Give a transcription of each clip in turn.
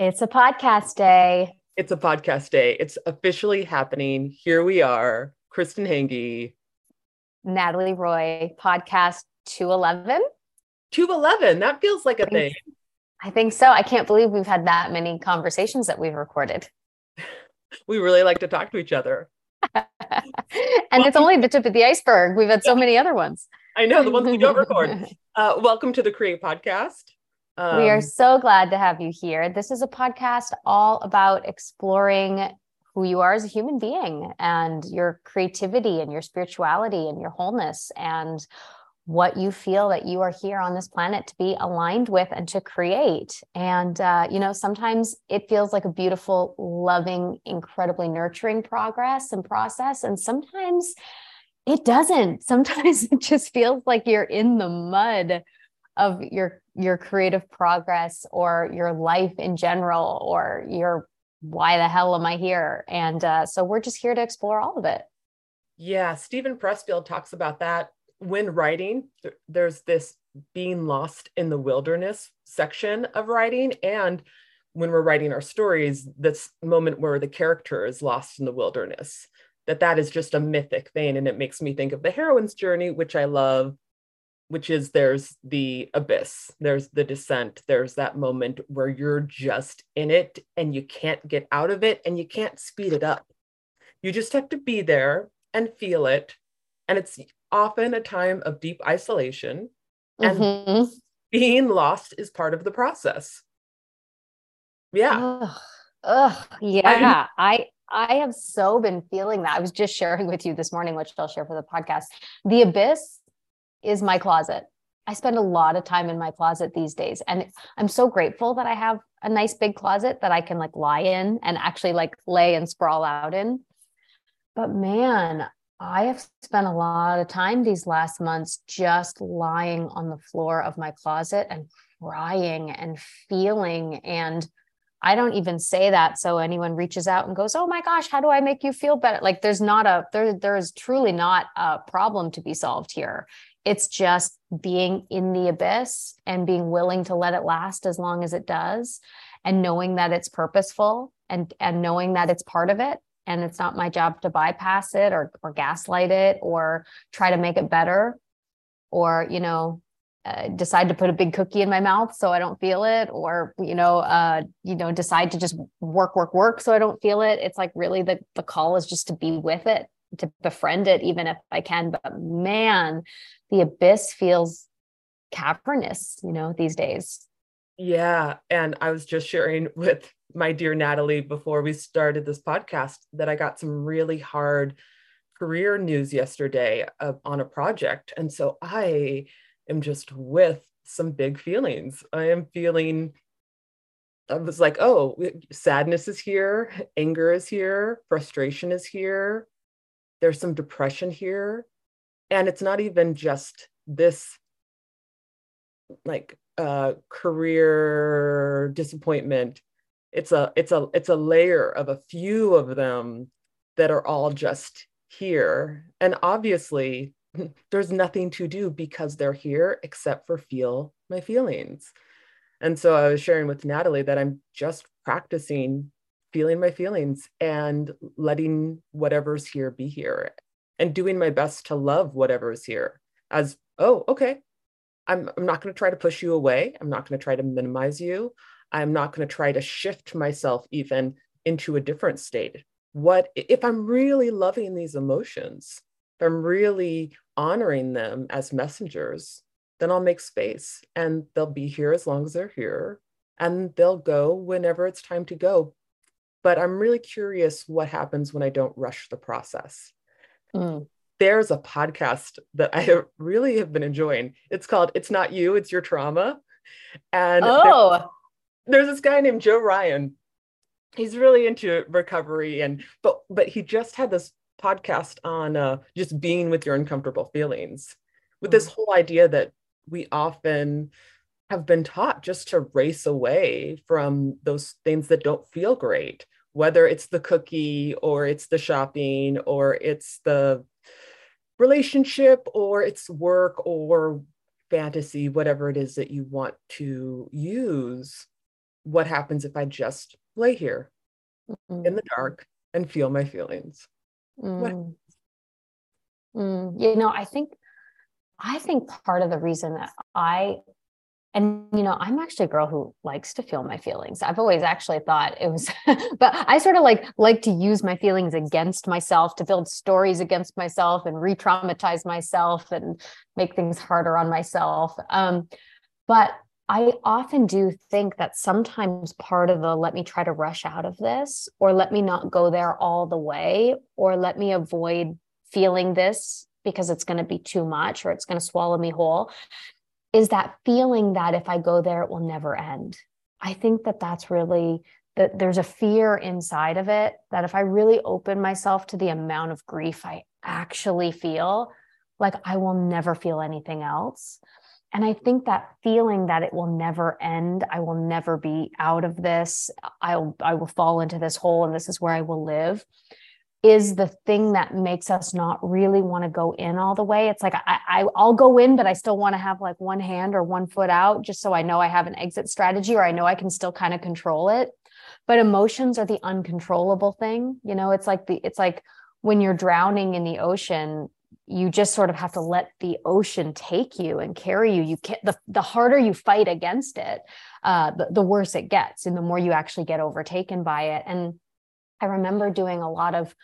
It's a podcast day. It's a podcast day. It's officially happening. Here we are, Kristen Hange. Natalie Roy, podcast 211. 211. That feels like a thing. I think so. I can't believe we've had that many conversations that we've recorded. we really like to talk to each other. and it's only the tip of the iceberg. We've had so many other ones. I know, the ones we don't record. Uh, welcome to the Create Podcast. Um, we are um, so glad to have you here. This is a podcast all about exploring who you are as a human being and your creativity and your spirituality and your wholeness and what you feel that you are here on this planet to be aligned with and to create. And, uh, you know, sometimes it feels like a beautiful, loving, incredibly nurturing progress and process. And sometimes it doesn't. Sometimes it just feels like you're in the mud of your your creative progress or your life in general or your why the hell am I here? And uh, so we're just here to explore all of it. Yeah, Steven Pressfield talks about that when writing. There's this being lost in the wilderness section of writing, and when we're writing our stories, this moment where the character is lost in the wilderness. That that is just a mythic vein, and it makes me think of the heroine's journey, which I love which is there's the abyss, there's the descent, there's that moment where you're just in it and you can't get out of it and you can't speed it up. You just have to be there and feel it. And it's often a time of deep isolation. And mm-hmm. being lost is part of the process. Yeah. Ugh, Ugh yeah. I I have so been feeling that. I was just sharing with you this morning, which I'll share for the podcast. The abyss is my closet. I spend a lot of time in my closet these days. And I'm so grateful that I have a nice big closet that I can like lie in and actually like lay and sprawl out in. But man, I have spent a lot of time these last months just lying on the floor of my closet and crying and feeling. And I don't even say that so anyone reaches out and goes, "Oh my gosh, how do I make you feel better?" Like there's not a there there is truly not a problem to be solved here. It's just being in the abyss and being willing to let it last as long as it does and knowing that it's purposeful and and knowing that it's part of it and it's not my job to bypass it or or gaslight it or try to make it better or you know uh, decide to put a big cookie in my mouth so I don't feel it, or you know, uh, you know, decide to just work, work, work so I don't feel it. It's like really the the call is just to be with it, to befriend it, even if I can. But man, the abyss feels cavernous, you know, these days. Yeah. And I was just sharing with my dear Natalie before we started this podcast that I got some really hard career news yesterday on a project. And so I am just with some big feelings. I am feeling, I was like, oh, sadness is here, anger is here, frustration is here, there's some depression here. And it's not even just this like uh, career disappointment. It's a it's a it's a layer of a few of them that are all just here. And obviously there's nothing to do because they're here except for feel my feelings. And so i was sharing with natalie that i'm just practicing feeling my feelings and letting whatever's here be here and doing my best to love whatever is here as oh okay i'm, I'm not going to try to push you away. I'm not going to try to minimize you. I'm not going to try to shift myself even into a different state. What if i'm really loving these emotions if i'm really honoring them as messengers then i'll make space and they'll be here as long as they're here and they'll go whenever it's time to go but i'm really curious what happens when i don't rush the process Mm. There's a podcast that I really have been enjoying. It's called It's Not You, It's Your Trauma. And oh. there's, there's this guy named Joe Ryan. He's really into recovery and but but he just had this podcast on uh, just being with your uncomfortable feelings with this mm. whole idea that we often have been taught just to race away from those things that don't feel great whether it's the cookie or it's the shopping or it's the relationship or it's work or fantasy, whatever it is that you want to use. what happens if I just lay here Mm. in the dark and feel my feelings? Mm. Mm. You know, I think I think part of the reason that I and you know, I'm actually a girl who likes to feel my feelings. I've always actually thought it was but I sort of like like to use my feelings against myself to build stories against myself and re-traumatize myself and make things harder on myself. Um but I often do think that sometimes part of the let me try to rush out of this, or let me not go there all the way, or let me avoid feeling this because it's going to be too much or it's going to swallow me whole, is that feeling that if I go there, it will never end. I think that that's really that there's a fear inside of it that if I really open myself to the amount of grief I actually feel, like I will never feel anything else and I think that feeling that it will never end, I will never be out of this, I'll I will fall into this hole and this is where I will live is the thing that makes us not really want to go in all the way. It's like I, I I'll go in, but I still want to have like one hand or one foot out just so I know I have an exit strategy or I know I can still kind of control it. But emotions are the uncontrollable thing. You know, it's like the it's like when you're drowning in the ocean, you just sort of have to let the ocean take you and carry you you can't the, the harder you fight against it uh, the, the worse it gets and the more you actually get overtaken by it and i remember doing a lot of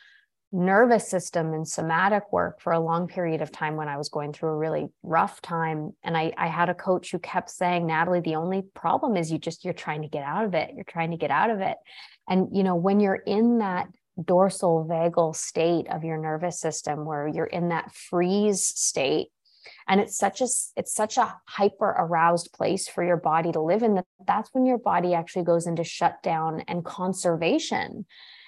nervous system and somatic work for a long period of time when i was going through a really rough time. And I, I had a coach who kept saying natalie the only problem is you just you're trying to get out of it. You're trying to get out of it. And you know when you're in that dorsal vagal state of your nervous system where you're in that freeze state and it's such a it's such a hyper aroused place for your body to live in that that's when your body actually goes into shutdown and conservation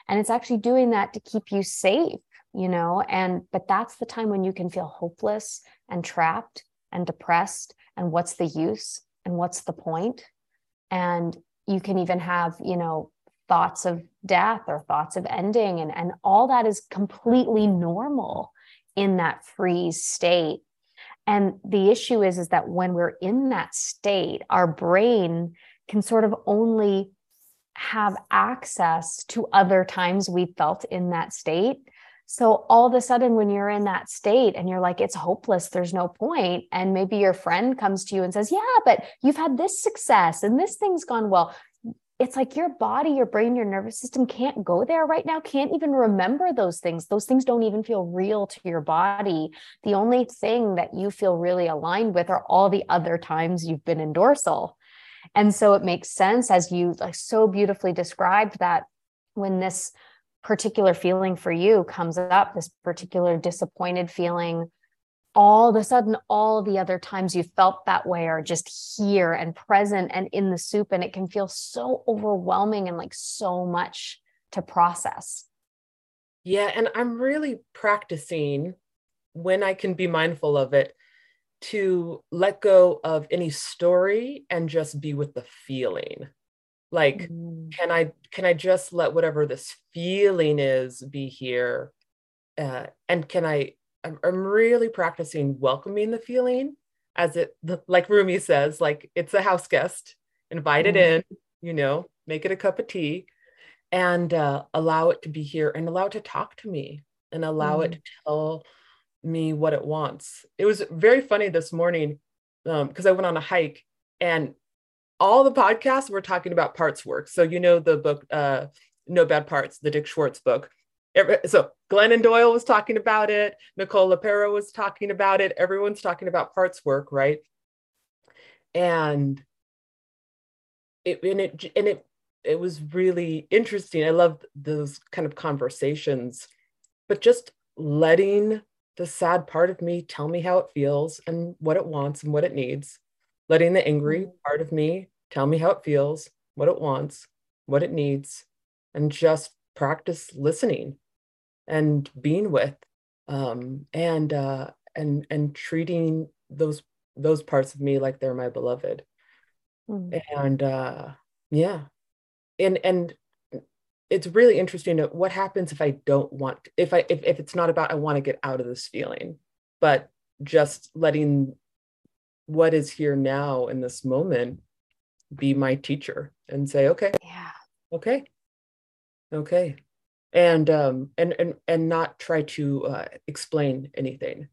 and it's actually doing that to keep you safe you know and but that's the time when you can feel hopeless and trapped and depressed and what's the use and what's the point? And you can even have you know thoughts of death or thoughts of ending and, and all that is completely normal in that freeze state. And the issue is is that when we're in that state our brain can sort of only have access to other times we felt in that state so all of a sudden when you're in that state and you're like it's hopeless there's no point and maybe your friend comes to you and says yeah but you've had this success and this thing's gone well it's like your body, your brain, your nervous system can't go there right now, can't even remember those things. Those things don't even feel real to your body. The only thing that you feel really aligned with are all the other times you've been in dorsal. And so it makes sense as you like so beautifully described that when this particular feeling for you comes up, this particular disappointed feeling, all of a sudden all the other times you felt that way are just here and present and in the soup and it can feel so overwhelming and like so much to process. Yeah and i'm really practicing when i can be mindful of it to let go of any story and just be with the feeling like mm. can i can i just let whatever this feeling is be here uh, and can i I'm, I'm really practicing welcoming the feeling as it like Rumi says, like it's a house guest, invite mm. it in, you know, make it a cup of tea and uh, allow it to be here and allow it to talk to me and allow mm. it to tell me what it wants. It was very funny this morning because um, I went on a hike and all the podcasts were talking about parts work. So you know the book uh, No Bad Parts, the Dick Schwartz book so Glennon Doyle was talking about it. Nicole LePera was talking about it. Everyone's talking about parts work, right? And it and it and it it was really interesting. I love those kind of conversations, but just letting the sad part of me tell me how it feels and what it wants and what it needs. Letting the angry mm-hmm. part of me tell me how it feels, what it wants, what it needs, and just practice listening and being with um, and uh, and and treating those those parts of me like they're my beloved mm. and uh, yeah and and it's really interesting what happens if i don't want if i if, if it's not about i want to get out of this feeling but just letting what is here now in this moment be my teacher and say, okay, yeah, okay, okay, and um, and and and not try to uh, explain anything,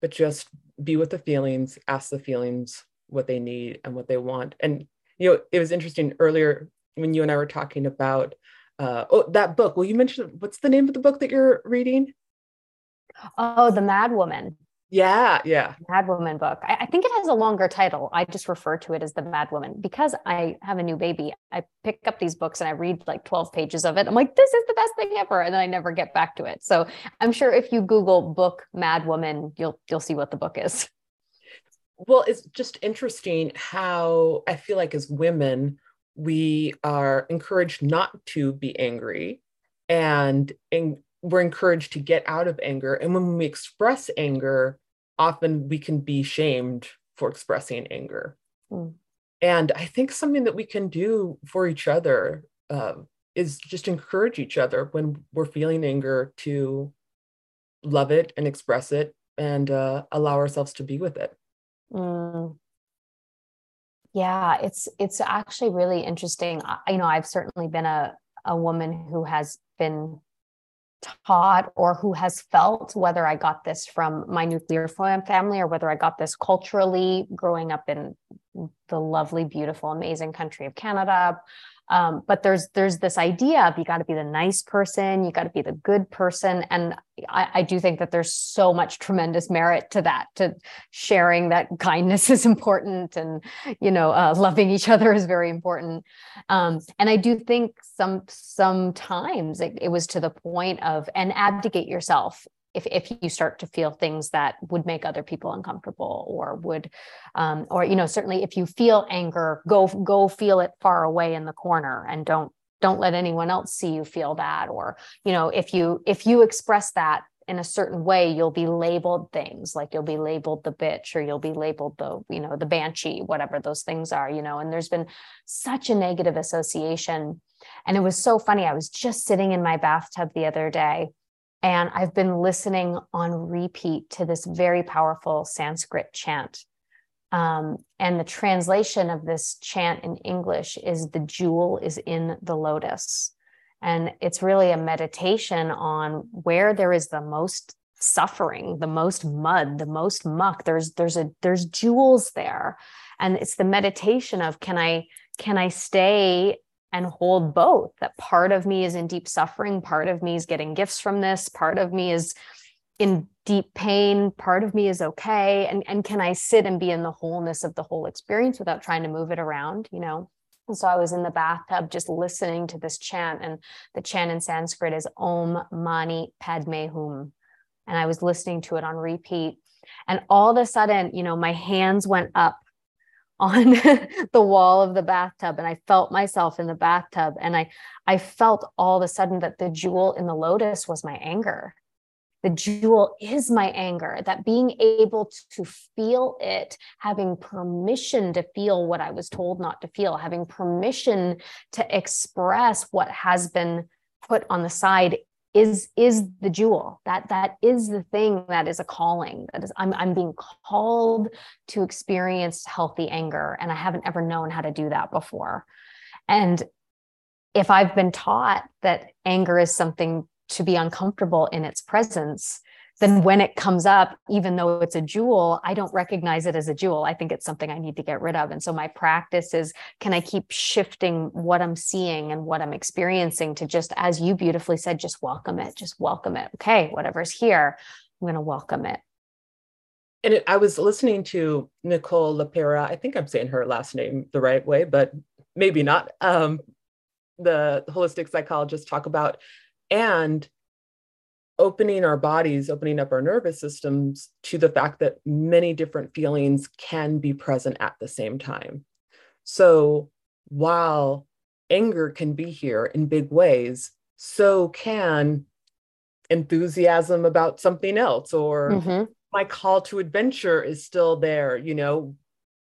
but just be with the feelings, ask the feelings what they need and what they want. And you know, it was interesting earlier when you and I were talking about uh, oh that book. Well, you mentioned what's the name of the book that you're reading? Oh, The Mad Woman. Yeah, yeah. Mad Woman book. I, I, think it has a longer title. I just refer to it as the Mad Woman because I have a new baby. I pick up these books and I read like 12 pages of it. I'm like, this is the best thing ever. And then I never get back to it. So I'm sure if you Google book Mad Woman, you'll you'll see what the book is. Well, it's just interesting how I feel like as women, we are encouraged not to be angry and, and we're encouraged to get out of anger. And when we express anger, often we can be shamed for expressing anger. Mm. And I think something that we can do for each other uh, is just encourage each other when we're feeling anger to love it and express it and uh, allow ourselves to be with it. Mm. Yeah, it's it's actually really interesting. I, you know, I've certainly been a a woman who has been taught or who has felt whether I got this from my nuclear family or whether I got this culturally growing up in the lovely, beautiful, amazing country of Canada um, but there's there's this idea of you got to be the nice person, you got to be the good person, and I, I, do think that there's so much tremendous merit to that. To sharing that kindness is important, and you know, uh, loving each other is very important. Um, and I do think some sometimes it, it was to the point of and abdicate yourself if, if you start to feel things that would make other people uncomfortable or would um, or you know certainly if you feel anger go go feel it far away in the corner and don't don't let anyone else see you feel that. Or you know if you if you express that in a certain way you'll be labeled things like you'll be labeled the bitch or you'll be labeled the you know the banshee whatever those things are you know and there's been such a negative association. And it was so funny i was just sitting in my bathtub the other day and I've been listening on repeat to this very powerful Sanskrit chant. Um, and the translation of this chant in English is the jewel is in the lotus. And it's really a meditation on where there is the most suffering, the most mud, the most muck. There's there's a there's jewels there. And it's the meditation of can I can I stay and hold both that part of me is in deep suffering part of me is getting gifts from this part of me is in deep pain part of me is okay. And and can i sit and be in the wholeness of the whole experience without trying to move it around you know? And so i was in the bathtub just listening to this chant and the chant in sanskrit is om mani padme hum. And i was listening to it on repeat. And all of a sudden you know my hands went up on the wall of the bathtub and I felt myself in the bathtub and I I felt all of a sudden that the jewel in the lotus was my anger. The jewel is my anger, that being able to feel it, having permission to feel what I was told not to feel, having permission to express what has been put on the side is is the jewel. That that is the thing that is a calling that is I'm, I'm being called to experience healthy anger and i haven't ever known how to do that before. And if i've been taught that anger is something to be uncomfortable in its presence then when it comes up, even though it's a jewel, I don't recognize it as a jewel. I think it's something I need to get rid of. And so my practice is can I keep shifting what I'm seeing and what I'm experiencing to just, as you beautifully said, just welcome it, just welcome it. Okay, whatever's here, I'm going to welcome it. And it, I was listening to Nicole LePera. I think I'm saying her last name the right way, but maybe not. Um, the holistic psychologist talk about and opening our bodies, opening up our nervous systems to the fact that many different feelings can be present at the same time. So while anger can be here in big ways, so can enthusiasm about something else or mm-hmm. my call to adventure is still there, you know.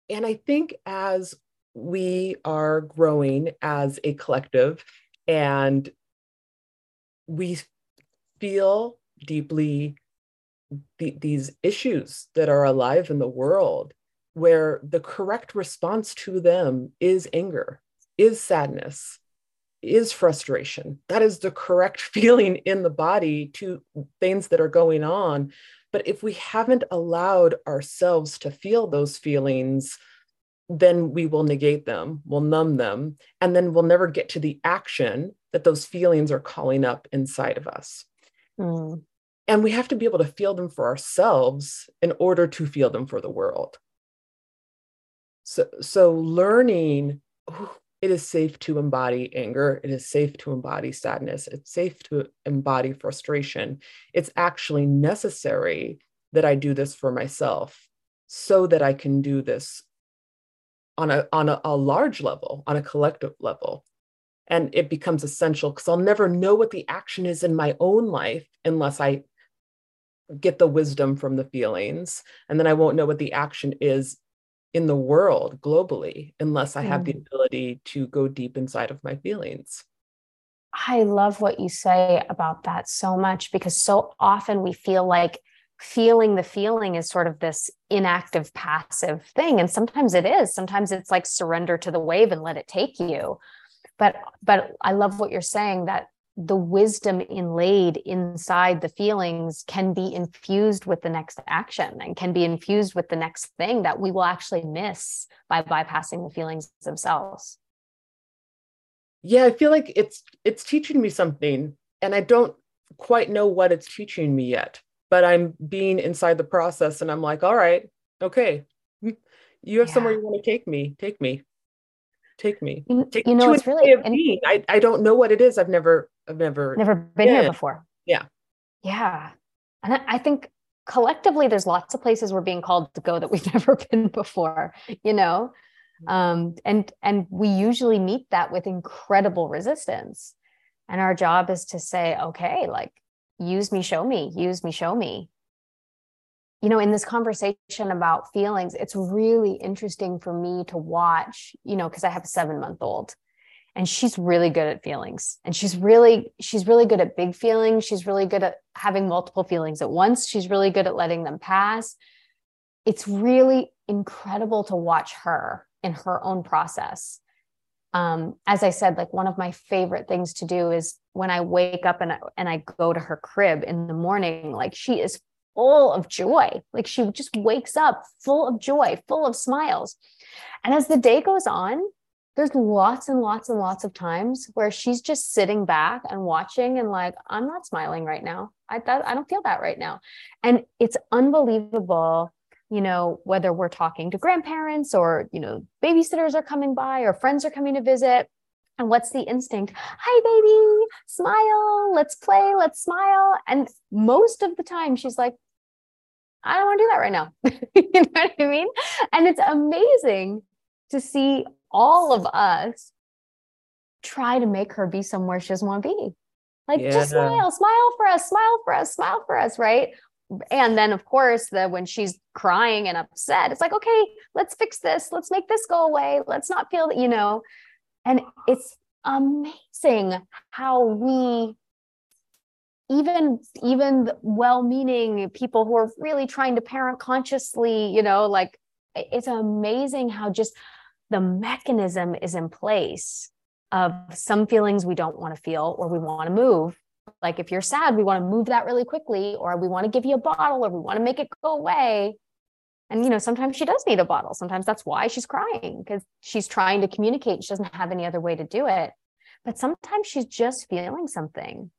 And I think as we are growing as a collective and we feel deeply the, these issues that are alive in the world where the correct response to them is anger, is sadness, is frustration. That is the correct feeling in the body to things that are going on. But if we haven't allowed ourselves to feel those feelings, then we will negate them, we'll numb them, and then we'll never get to the action that those feelings are calling up inside of us. Mm. And we have to be able to feel them for ourselves in order to feel them for the world. So, so learning it is safe to embody anger. It is safe to embody sadness. It's safe to embody frustration. It's actually necessary that I do this for myself so that I can do this on a, on a, a large level, on a collective level. And it becomes essential because I'll never know what the action is in my own life unless I get the wisdom from the feelings. And then I won't know what the action is in the world globally unless I have mm. the ability to go deep inside of my feelings. I love what you say about that so much because so often we feel like feeling the feeling is sort of this inactive, passive thing. And sometimes it is. Sometimes it's like surrender to the wave and let it take you. But but I love what you're saying that the wisdom inlaid inside the feelings can be infused with the next action and can be infused with the next thing that we will actually miss by bypassing the feelings themselves. Yeah i feel like it's it's teaching me something and i don't quite know what it's teaching me yet but i'm being inside the process and i'm like all right okay. You have yeah. somewhere you want to take me take me take me take you know it's really I, I don't know what it is i've never I've never never been here before. Yeah. Yeah. And I think collectively there's lots of places we're being called to go that we've never been before, you know? Mm-hmm. Um, and and we usually meet that with incredible resistance. And our job is to say, okay, like use me, show me, use me, show me. You know, in this conversation about feelings, it's really interesting for me to watch, you know, because I have a seven month old and she's really good at feelings and she's really she's really good at big feelings. She's really good at having multiple feelings at once. She's really good at letting them pass. It's really incredible to watch her in her own process. Um, as i said like one of my favorite things to do is when i wake up and I, and I go to her crib in the morning like she is full of joy. Like she just wakes up full of joy full of smiles. And as the day goes on there's lots and lots and lots of times where she's just sitting back and watching and like i'm not smiling right now. I that, i don't feel that right now. And it's unbelievable you know whether we're talking to grandparents or you know babysitters are coming by or friends are coming to visit. And what's the instinct? Hi baby. Smile. Let's play. Let's smile. And most of the time she's like i don't want to do that right now you know what i mean and it's amazing to see all of us try to make her be somewhere she doesn't want to be. Like, yeah. just smile, smile for us, smile for us, smile for us, right? And then, of course, the when she's crying and upset, it's like, okay, let's fix this. Let's make this go away. Let's not feel that, you know. And it's amazing how we even even well-meaning people who are really trying to parent consciously you know like it's amazing how just the mechanism is in place of some feelings we don't want to feel or we want to move. Like if you're sad, we want to move that really quickly, or we want to give you a bottle, or we want to make it go away. And you know, sometimes she does need a bottle. Sometimes that's why she's crying because she's trying to communicate. She doesn't have any other way to do it. But sometimes she's just feeling something.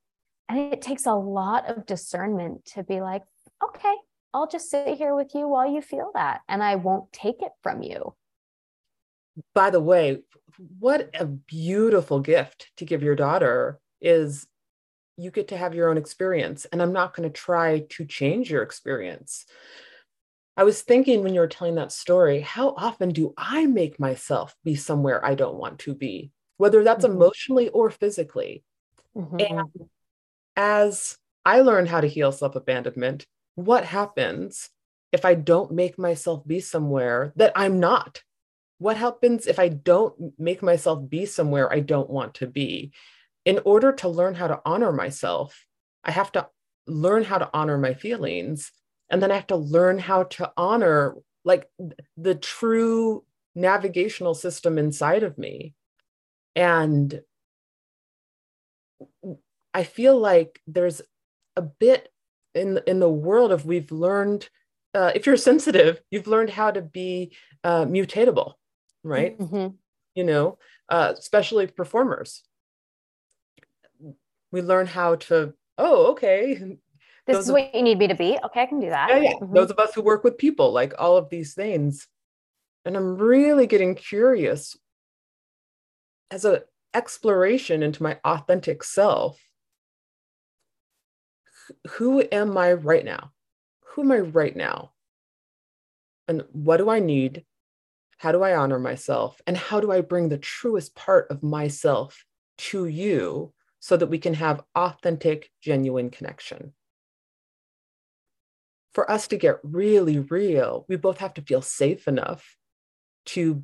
And it takes a lot of discernment to be like, okay, I'll just sit here with you while you feel that, and I won't take it from you by the way, what a beautiful gift to give your daughter is you get to have your own experience. And I'm not going to try to change your experience. I was thinking when you were telling that story, how often do I make myself be somewhere I don't want to be, whether that's mm-hmm. emotionally or physically? Mm-hmm. And as I learn how to heal self abandonment, what happens if I don't make myself be somewhere that I'm not? what happens if I don't make myself be somewhere I don't want to be? In order to learn how to honor myself, I have to learn how to honor my feelings. And then I have to learn how to honor like the true navigational system inside of me and i feel like there's a bit in in the world of we've learned uh, if you're sensitive you've learned how to be uh, mutatable right? Mm-hmm. you know uh, especially performers. We learn how to oh okay. This those is what you need me to be. Okay i can do that. Yeah, yeah. Mm-hmm. those of us who work with people like all of these things. And i'm really getting curious as a exploration into my authentic self who am i right now? Who am i right now? And what do i need? How do i honor myself? And how do i bring the truest part of myself to you so that we can have authentic genuine connection? For us to get really real, we both have to feel safe enough to,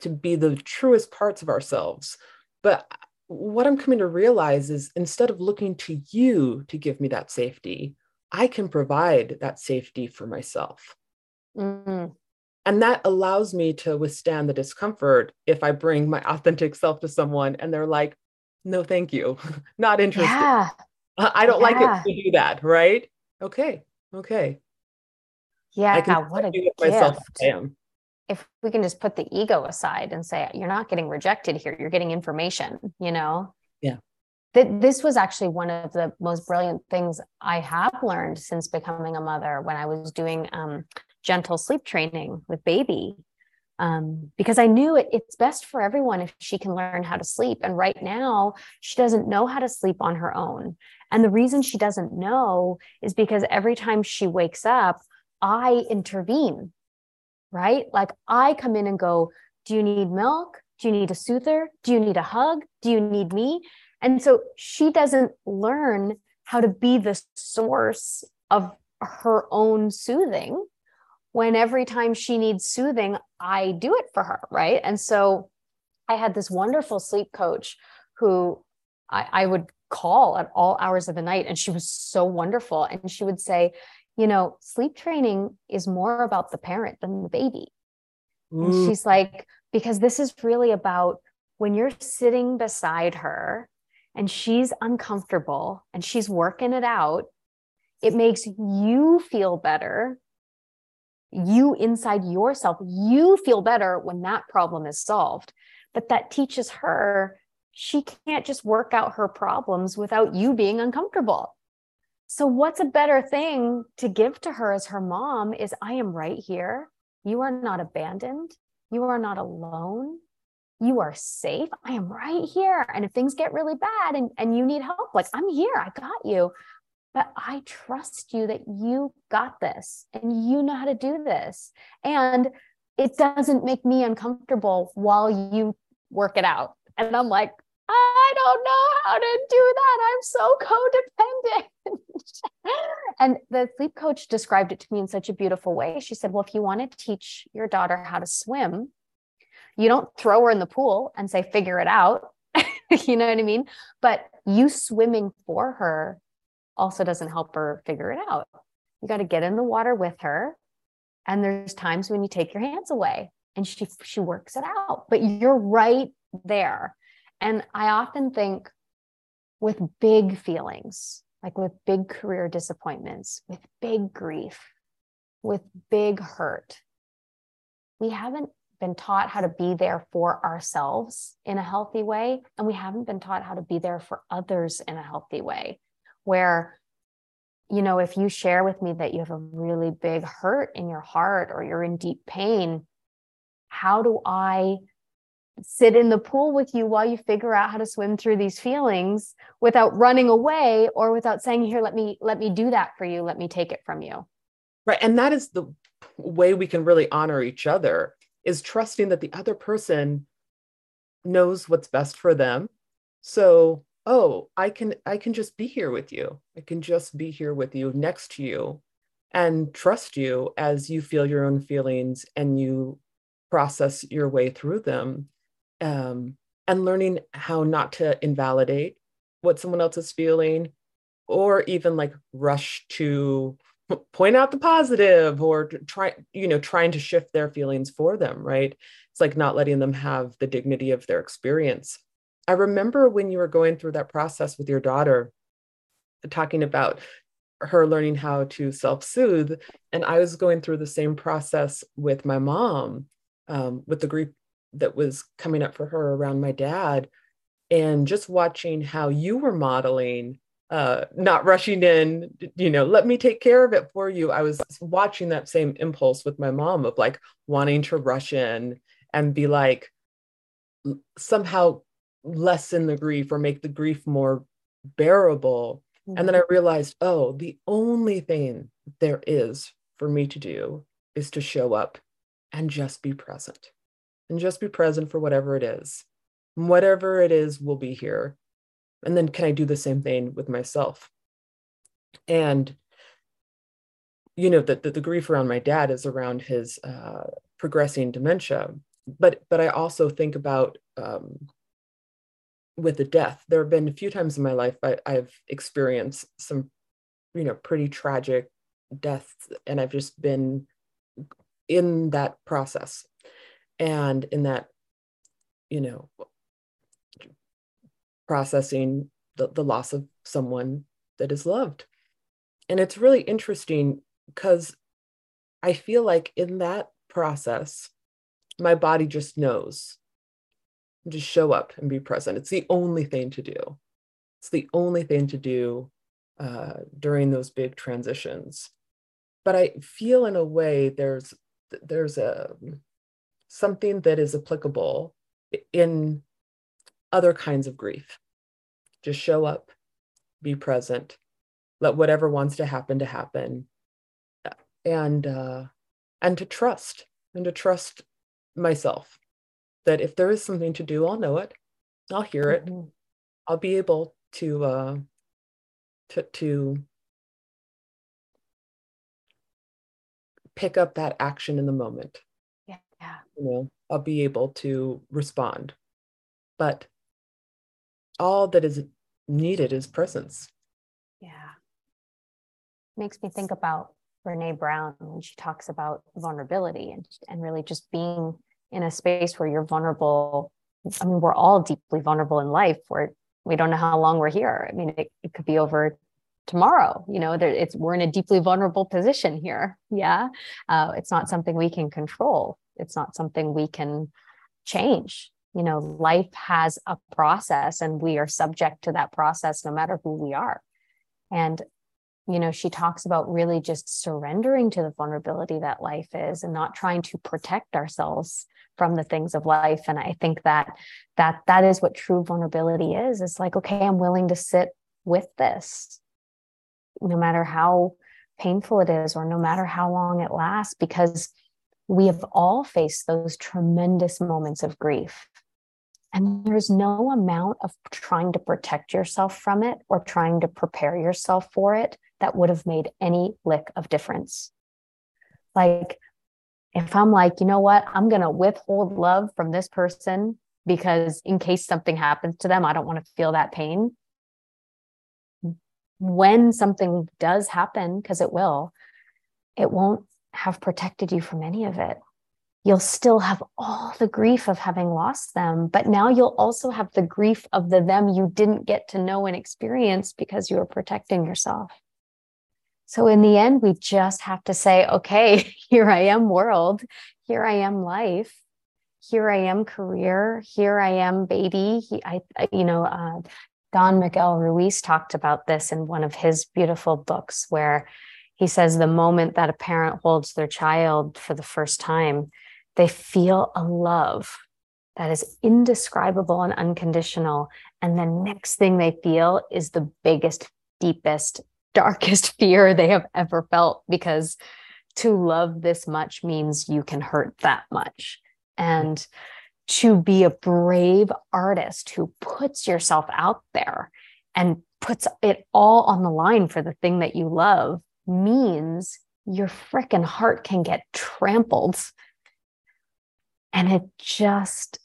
to be the truest parts of ourselves. But what I'm coming to realize is instead of looking to you to give me that safety, I can provide that safety for myself. Mm-hmm. And that allows me to withstand the discomfort if I bring my authentic self to someone and they're like, no, thank you, not interested. Yeah. I don't yeah. like it to do that, right? Okay, Okay. Yeah, I can what a gift. Myself I am. If we can just put the ego aside and say, you're not getting rejected here, you're getting information, you know? Yeah. That this was actually one of the most brilliant things I have learned since becoming a mother when I was doing um, gentle sleep training with baby. Um, because I knew it, it's best for everyone if she can learn how to sleep. And right now, she doesn't know how to sleep on her own. And the reason she doesn't know is because every time she wakes up, I intervene, right? Like I come in and go, Do you need milk? Do you need a soother? Do you need a hug? Do you need me? And so she doesn't learn how to be the source of her own soothing when every time she needs soothing, I do it for her. Right. And so I had this wonderful sleep coach who I, I would call at all hours of the night. And she was so wonderful. And she would say, you know, sleep training is more about the parent than the baby. Mm. She's like, because this is really about when you're sitting beside her and she's uncomfortable and she's working it out, it makes you feel better. You inside yourself, you feel better when that problem is solved. But that teaches her she can't just work out her problems without you being uncomfortable. So, what's a better thing to give to her as her mom is I am right here. You are not abandoned. You are not alone. You are safe. I am right here. And if things get really bad and, and you need help, like I'm here, I got you. But I trust you that you got this and you know how to do this. And it doesn't make me uncomfortable while you work it out. And I'm like, I don't know how to do that. I'm so codependent. and the sleep coach described it to me in such a beautiful way. She said, Well, if you want to teach your daughter how to swim, you don't throw her in the pool and say, figure it out. you know what I mean? But you swimming for her also doesn't help her figure it out. You got to get in the water with her. And there's times when you take your hands away and she she works it out. But you're right there and I often think with big feelings, like with big career disappointments, with big grief, with big hurt, we haven't been taught how to be there for ourselves in a healthy way. And we haven't been taught how to be there for others in a healthy way. Where, you know, if you share with me that you have a really big hurt in your heart or you're in deep pain, how do I sit in the pool with you while you figure out how to swim through these feelings without running away or without saying here let me let me do that for you. Let me take it from you. Right. And that is the way we can really honor each other is trusting that the other person knows what's best for them. So oh i can i can just be here with you. I can just be here with you next to you and trust you as you feel your own feelings and you process your way through them um, and learning how not to invalidate what someone else is feeling or even like rush to point out the positive or try you know trying to shift their feelings for them right? It's like not letting them have the dignity of their experience. I remember when you were going through that process with your daughter talking about her learning how to self-soothe and i was going through the same process with my mom um, with the grief that was coming up for her around my dad and just watching how you were modeling uh, not rushing in, you know, let me take care of it for you. I was watching that same impulse with my mom of like wanting to rush in and be like, somehow lessen the grief or make the grief more bearable. Mm-hmm. And then I mm-hmm. realized, oh, the only thing there is for me to do is to show up and just be present and just be present for whatever it is. Whatever it is will be here. And then can i do the same thing with myself? And you know that the, the, grief around my dad is around his uh, progressing dementia. But but i also think about um, with the death. There have been a few times in my life I, i've experienced some you know pretty tragic deaths and i've just been in that process and in that you know processing the, the loss of someone that is loved. And it's really interesting because I feel like in that process, my body just knows. Just show up and be present. It's the only thing to do. It's the only thing to do uh, during those big transitions. But I feel in a way there's there's a something that is applicable in other kinds of grief. Just show up, be present, let whatever wants to happen to happen, and uh, and to trust and to trust myself that if there is something to do, I'll know it, I'll hear it, mm-hmm. I'll be able to uh, to to pick up that action in the moment. Yeah. You know, I'll be able to respond. But all that is needed is presence. Yeah. Makes me think about Brene Brown when she talks about vulnerability and, and really just being in a space where you're vulnerable. I mean, we're all deeply vulnerable in life where we don't know how long we're here. I mean, it, it could be over tomorrow you know there, it's we're in a deeply vulnerable position here yeah uh, it's not something we can control it's not something we can change. You know life has a process and we are subject to that process no matter who we are. And you know she talks about really just surrendering to the vulnerability that life is and not trying to protect ourselves from the things of life. And i think that that that is what true vulnerability is. It's like okay i'm willing to sit with this no matter how painful it is or no matter how long it lasts because we have all faced those tremendous moments of grief. And there's no amount of trying to protect yourself from it or trying to prepare yourself for it that would have made any lick of difference. Like, if I'm like, you know what, I'm going to withhold love from this person because in case something happens to them, I don't want to feel that pain. When something does happen, because it will, it won't have protected you from any of it. You'll still have all the grief of having lost them, but now you'll also have the grief of the them you didn't get to know and experience because you were protecting yourself. So, in the end, we just have to say, okay, here I am, world. Here I am, life. Here I am, career. Here I am, baby. He, I, you know, uh, Don Miguel Ruiz talked about this in one of his beautiful books, where he says the moment that a parent holds their child for the first time, they feel a love that is indescribable and unconditional. And the next thing they feel is the biggest, deepest, darkest fear they have ever felt because to love this much means you can hurt that much. And to be a brave artist who puts yourself out there and puts it all on the line for the thing that you love means your freaking heart can get trampled. And it just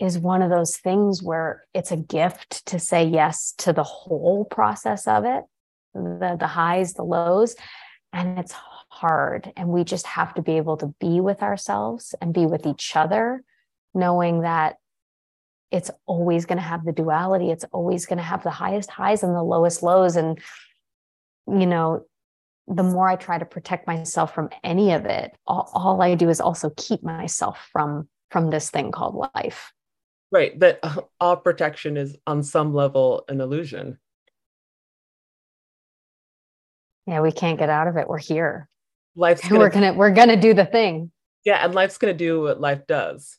is one of those things where it's a gift to say yes to the whole process of it the, the highs, the lows, and it's hard and we just have to be able to be with ourselves and be with each other knowing that it's always going to have the duality it's always going to have the highest highs and the lowest lows and you know the more i try to protect myself from any of it all, all i do is also keep myself from from this thing called life. Right that uh, all protection is on some level an illusion. Yeah we can't get out of it. We're here. Life's gonna, we're gonna we're gonna do the thing. Yeah and life's gonna do what life does.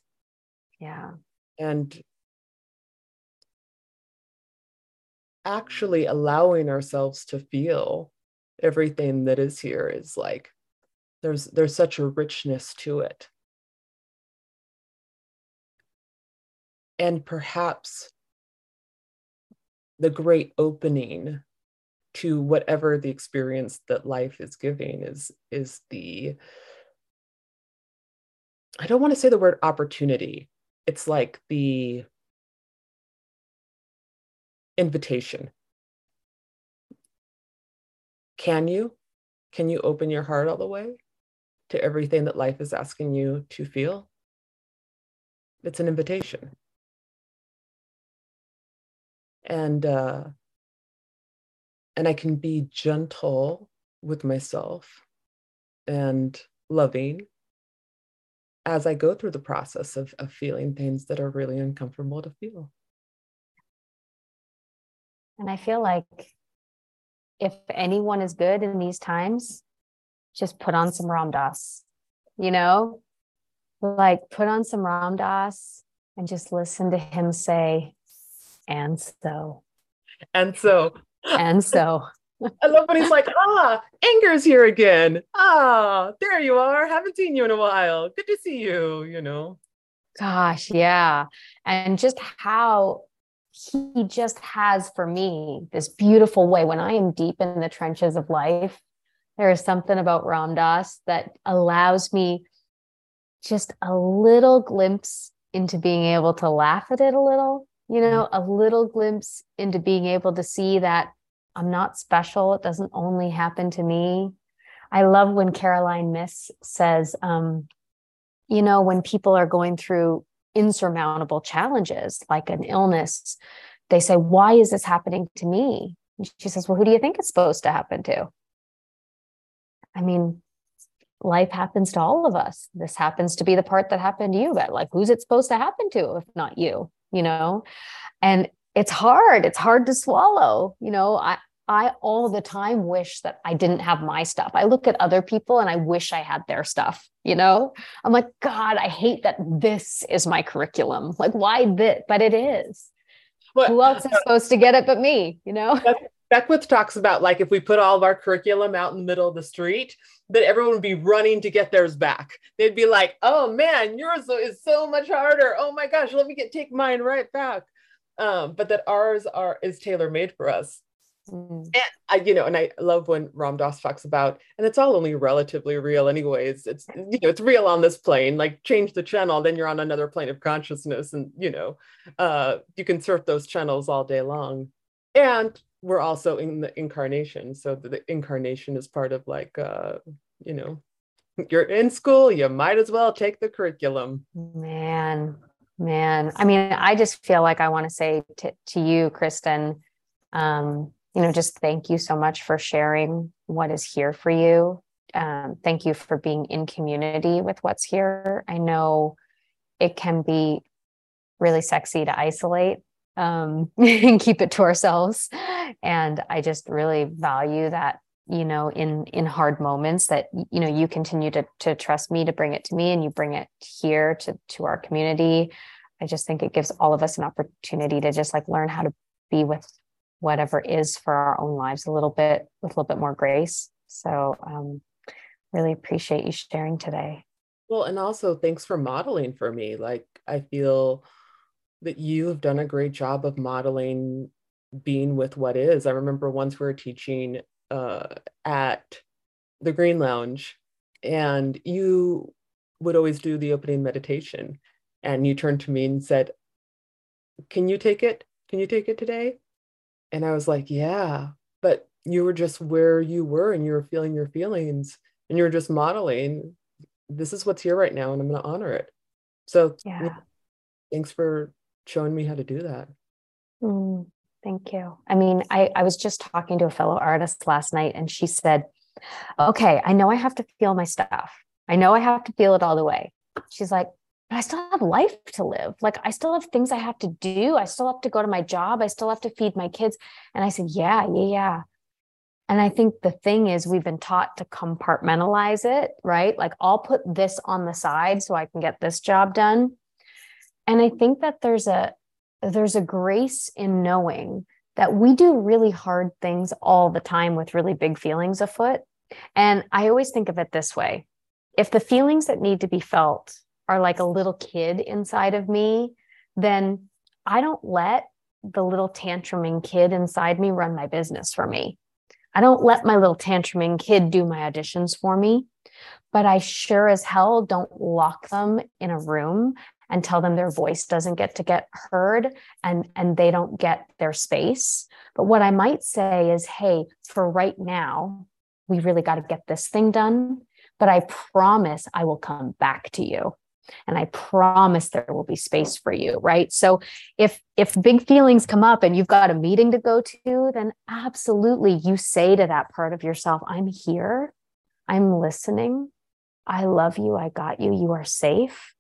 Yeah. And actually allowing ourselves to feel everything that is here is like there's there's such a richness to it. And perhaps the great opening to whatever the experience that life is giving is is the i don't want to say the word opportunity. It's like the invitation can you? Can you open your heart all the way to everything that life is asking you to feel? It's an invitation. And uh and I can be gentle with myself and loving as I go through the process of, of feeling things that are really uncomfortable to feel. And I feel like if anyone is good in these times, just put on some Ram Dass, you know, like put on some Ram Dass and just listen to him say, and so. And so and so I love when he's like, ah, Anger's here again. Ah, there you are. Haven't seen you in a while. Good to see you, you know. Gosh, yeah. And just how he just has for me this beautiful way when I am deep in the trenches of life. There is something about Ram Dass that allows me just a little glimpse into being able to laugh at it a little you know, a little glimpse into being able to see that I'm not special. It doesn't only happen to me. I love when Caroline Myss says, um, you know, when people are going through insurmountable challenges like an illness, they say, Why is this happening to me? She says, Well, who do you think it's supposed to happen to? I mean, life happens to all of us. This happens to be the part that happened to you, but like, who's it supposed to happen to if not you? you know and it's hard it's hard to swallow you know i i all the time wish that i didn't have my stuff i look at other people and i wish i had their stuff you know i'm like god i hate that this is my curriculum like why this but it is who else is supposed to get it but me you know Beckwith talks about like if we put all of our curriculum out in the middle of the street, that everyone would be running to get theirs back. They'd be like, "Oh man, yours is so much harder. Oh my gosh, let me get take mine right back." Um, but that ours are is tailor made for us. Mm. And I, you know, and I love when Ram Dass talks about, and it's all only relatively real, anyways. It's you know, it's real on this plane. Like change the channel, then you're on another plane of consciousness, and you know, uh, you can surf those channels all day long. And we're also in the incarnation so the, incarnation is part of like uh you know you're in school you might as well take the curriculum man man i mean i just feel like i want to say to, to you kristen um you know just thank you so much for sharing what is here for you um, thank you for being in community with what's here i know it can be really sexy to isolate um, and keep it to ourselves. And I just really value that, you know, in in hard moments that you know you continue to to trust me to bring it to me, and you bring it here to to our community. I just think it gives all of us an opportunity to just like learn how to be with whatever is for our own lives a little bit with a little bit more grace. So um, really appreciate you sharing today. Well, and also thanks for modeling for me. Like I feel that you have done a great job of modeling being with what is. I remember once we were teaching uh, at the Green Lounge, and you would always do the opening meditation. And you turned to me and said, Can you take it? Can you take it today? And I was like, Yeah, but you were just where you were and you were feeling your feelings and you were just modeling this is what's here right now and i'm going to honor it so yeah. yeah. thanks for showing me how to do that mm, thank you i mean I, I was just talking to a fellow artist last night and she said okay i know i have to feel my stuff i know i have to feel it all the way she's like but I still have life to live. Like I still have things I have to do. I still have to go to my job. I still have to feed my kids. And I said, yeah, yeah, yeah. And I think the thing is, we've been taught to compartmentalize it, right? Like I'll put this on the side so I can get this job done. And I think that there's a there's a grace in knowing that we do really hard things all the time with really big feelings afoot. And I always think of it this way. If the feelings that need to be felt are like a little kid inside of me, then I don't let the little tantruming kid inside me run my business for me. I don't let my little tantruming kid do my auditions for me, but I sure as hell don't lock them in a room and tell them their voice doesn't get to get heard and and they don't get their space. But what I might say is, "Hey, for right now, we really got to get this thing done, but I promise I will come back to you." And i promise there will be space for you right? So if if big feelings come up and you've got a meeting to go to then absolutely you say to that part of yourself i'm here. I'm listening. I love you. I got you. You are safe.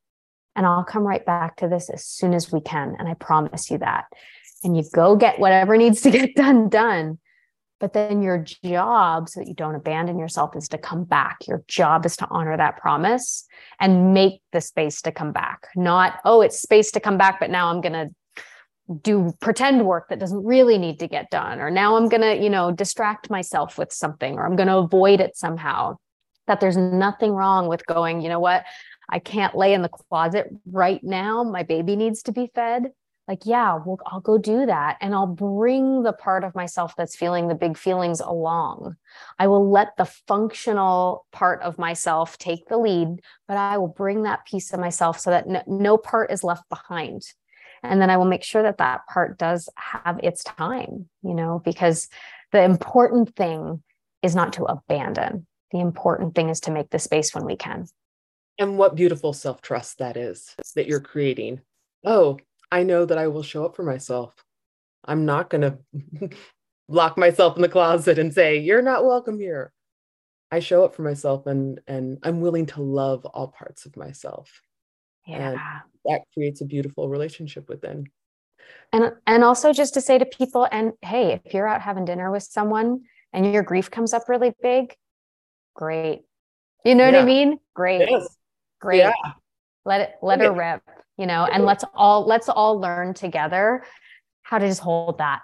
And i'll come right back to this as soon as we can and i promise you that. And you go get whatever needs to get done done but then your job, so that you don't abandon yourself, is to come back. Your job is to honor that promise and make the space to come back. Not, oh, it's space to come back, but now I'm going to do pretend work that doesn't really need to get done. Or now I'm going to, you know, distract myself with something or I'm going to avoid it somehow. That there's nothing wrong with going, you know what? I can't lay in the closet right now. My baby needs to be fed like yeah well i'll go do that and i'll bring the part of myself that's feeling the big feelings along. I will let the functional part of myself take the lead but i will bring that piece of myself so that no, no part is left behind. And then i will make sure that that part does have its time you know because the important thing is not to abandon. The important thing is to make the space when we can. And what beautiful self-trust that is that you're creating. Oh I know that I will show up for myself. I'm not going to lock myself in the closet and say, you're not welcome here. I show up for myself and and I'm willing to love all parts of myself. Yeah. And that creates a beautiful relationship within. And and also just to say to people and hey, if you're out having dinner with someone and your grief comes up really big, great. You know yeah. what I mean? Great. Great. Yeah. Let it let her rip you know and let's all let's all learn together how to just hold that.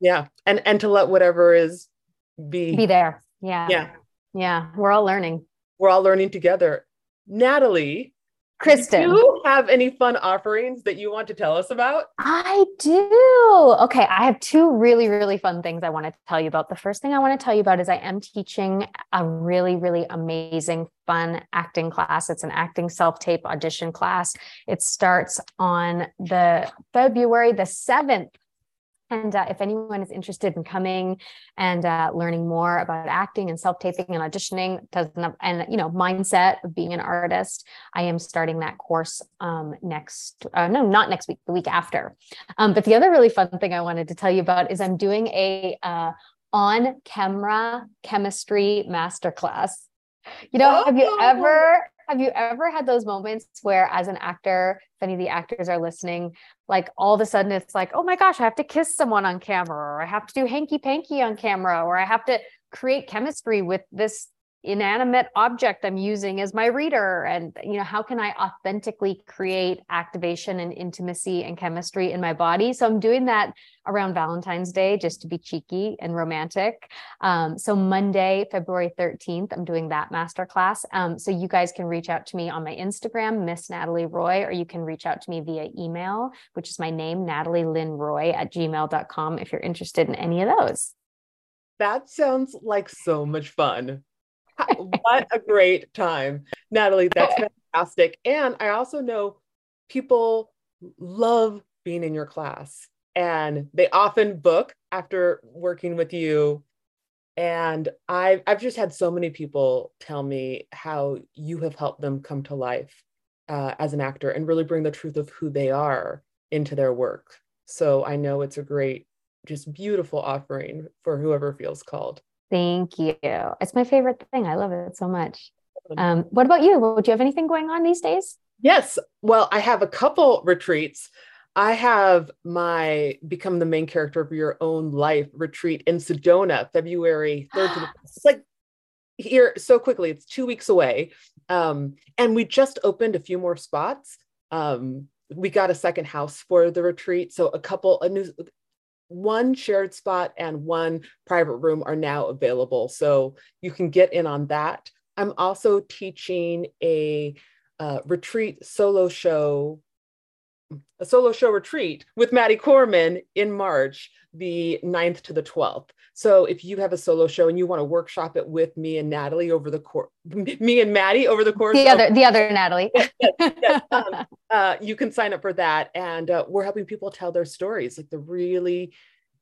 Yeah and and to let whatever is be. Be there. Yeah. Yeah. Yeah we're all learning. We're all learning together. Natalie Kristen, do you have any fun offerings that you want to tell us about? I do. Okay, I have two really, really fun things I want to tell you about. The first thing I want to tell you about is I am teaching a really, really amazing, fun acting class. It's an acting self tape audition class. It starts on the February the 7th and uh, if anyone is interested in coming and uh, learning more about acting and self-taping and auditioning, does and you know mindset of being an artist, I am starting that course um, next. Uh, no, not next week. The week after. Um, but the other really fun thing I wanted to tell you about is I'm doing a uh, on-camera chemistry masterclass. You know, oh. have you oh. ever have you ever had those moments where, as an actor, if any of the actors are listening, like all of a sudden it's like, oh my gosh, I have to kiss someone on camera, or I have to do hanky panky on camera, or I have to create chemistry with this inanimate object I'm using as my reader? And, you know, how can I authentically create activation and intimacy and chemistry in my body? So I'm doing that around Valentine's Day just to be cheeky and romantic. Um, so Monday, February 13th, I'm doing that masterclass. Um, so you guys can reach out to me on my Instagram, Miss Natalie Roy, or you can reach out to me via email, which is my name, Natalie Lynn Roy at gmail.com if you're interested in any of those. That sounds like so much fun what a great time. Natalie, that's fantastic. And I also know people love being in your class and they often book after working with you and I've, I've just had so many people tell me how you have helped them come to life uh, as an actor and really bring the truth of who they are into their work. So I know it's a great, just beautiful offering for whoever feels called. Thank you. It's my favorite thing. I love it so much. Um, what about you? Do you have anything going on these days? Yes. Well, I have a couple retreats. I have my Become the Main Character of Your Own Life retreat in Sedona, February 3rd it's like here so quickly. It's two weeks away. Um, and we just opened a few more spots. Um, we got a second house for the retreat. So a couple, a new, one shared spot and one private room are now available. So you can get in on that. I'm also teaching a uh, retreat solo show a solo show retreat with Maddie Corman in March, the 9th to the 12th. So if you have a solo show and you want to workshop it with me and Natalie over the course, me and Maddie over the course, the other, the other Natalie, yes, yes, um, uh, you can sign up for that. And uh, we're helping people tell their stories, like the really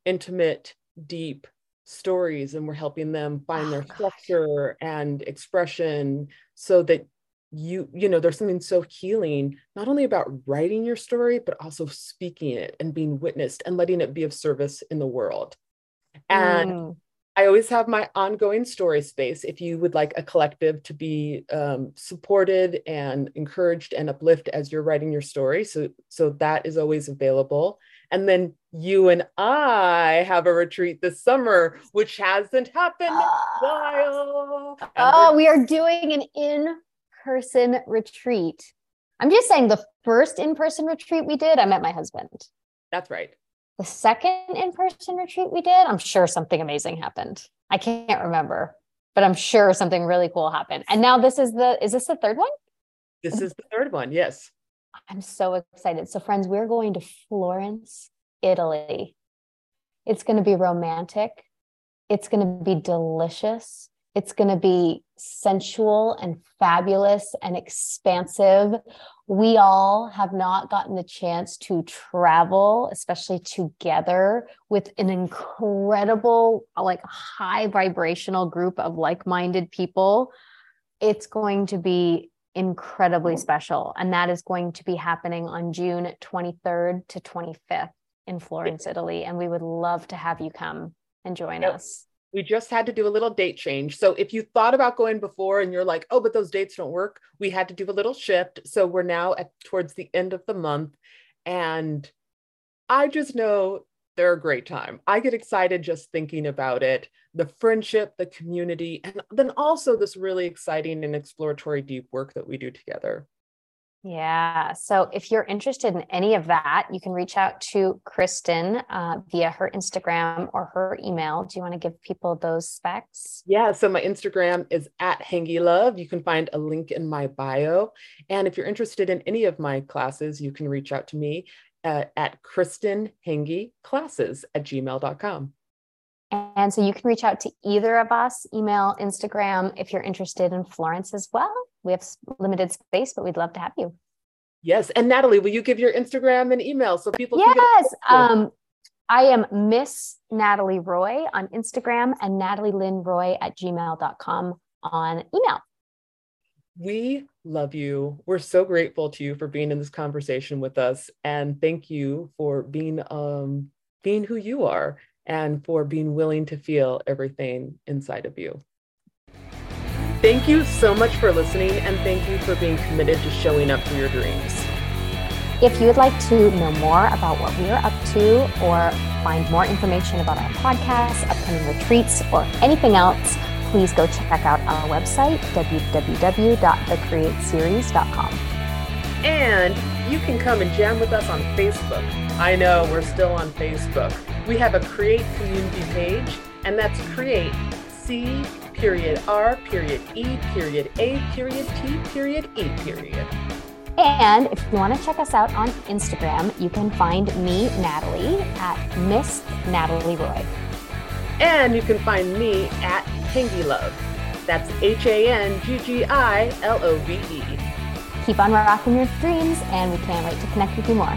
intimate, deep stories, and we're helping them find oh, their structure and expression so that you you know there's something so healing not only about writing your story but also speaking it and being witnessed and letting it be of service in the world and mm. i always have my ongoing story space if you would like a collective to be um, supported and encouraged and uplift as you're writing your story so so that is always available and then you and I have a retreat this summer, which hasn't happened in a while. oh, we are doing an in person retreat. I'm just saying the first in person retreat we did, I met my husband. That's right. The second in person retreat we did, I'm sure something amazing happened. I can't remember, but I'm sure something really cool happened. And now this is the, is this the third one? This is the third one. Yes. I'm so excited. So, friends, we're going to Florence, Italy. It's going to be romantic. It's going to be delicious. It's going to be sensual and fabulous and expansive. We all have not gotten the chance to travel, especially together with an incredible, like high vibrational group of like minded people. It's going to be incredibly special. And that is going to be happening on June 23rd to 25th in Florence, Italy. And we would love to have you come and join yep. us we just had to do a little date change. So if you thought about going before and you're like, oh, but those dates don't work, we had to do a little shift. So we're now at towards the end of the month. And I just know they're a great time. I get excited just thinking about it, the friendship, the community, and then also this really exciting and exploratory deep work that we do together. Yeah. So if you're interested in any of that, you can reach out to Kristen uh, via her Instagram or her email. Do you want to give people those specs? Yeah. So my Instagram is at Hanggi Love. You can find a link in my bio. And if you're interested in any of my classes, you can reach out to me uh, at Kristen Hanggi classes at gmail.com. And so you can reach out to either of us, email, Instagram, if you're interested in Florence as well. We have limited space, but we'd love to have you. Yes. And Natalie, will you give your Instagram and email so people yes. um, I am Miss Natalie Roy on Instagram and Natalie Lynn Roy at gmail.com on email. We love you. We're so grateful to you for being in this conversation with us. And thank you for being um being who you are and for being willing to feel everything inside of you. Thank you so much for listening, and thank you for being committed to showing up for your dreams. If you would like to know more about what we are up to or find more information about our podcast, upcoming retreats, or anything else, please go check out our website, www.thecreateseries.com. And you can come and jam with us on Facebook. I know we're still on Facebook. We have a Create community page, and that's Create C period R period E period A period T period E period. And if you want to check us out on Instagram, you can find me, Natalie, at Miss Natalie Roy. And you can find me at Hanggi Love. That's H A N G G I L O V E. Keep on rocking your dreams, and we can't wait to connect with you more.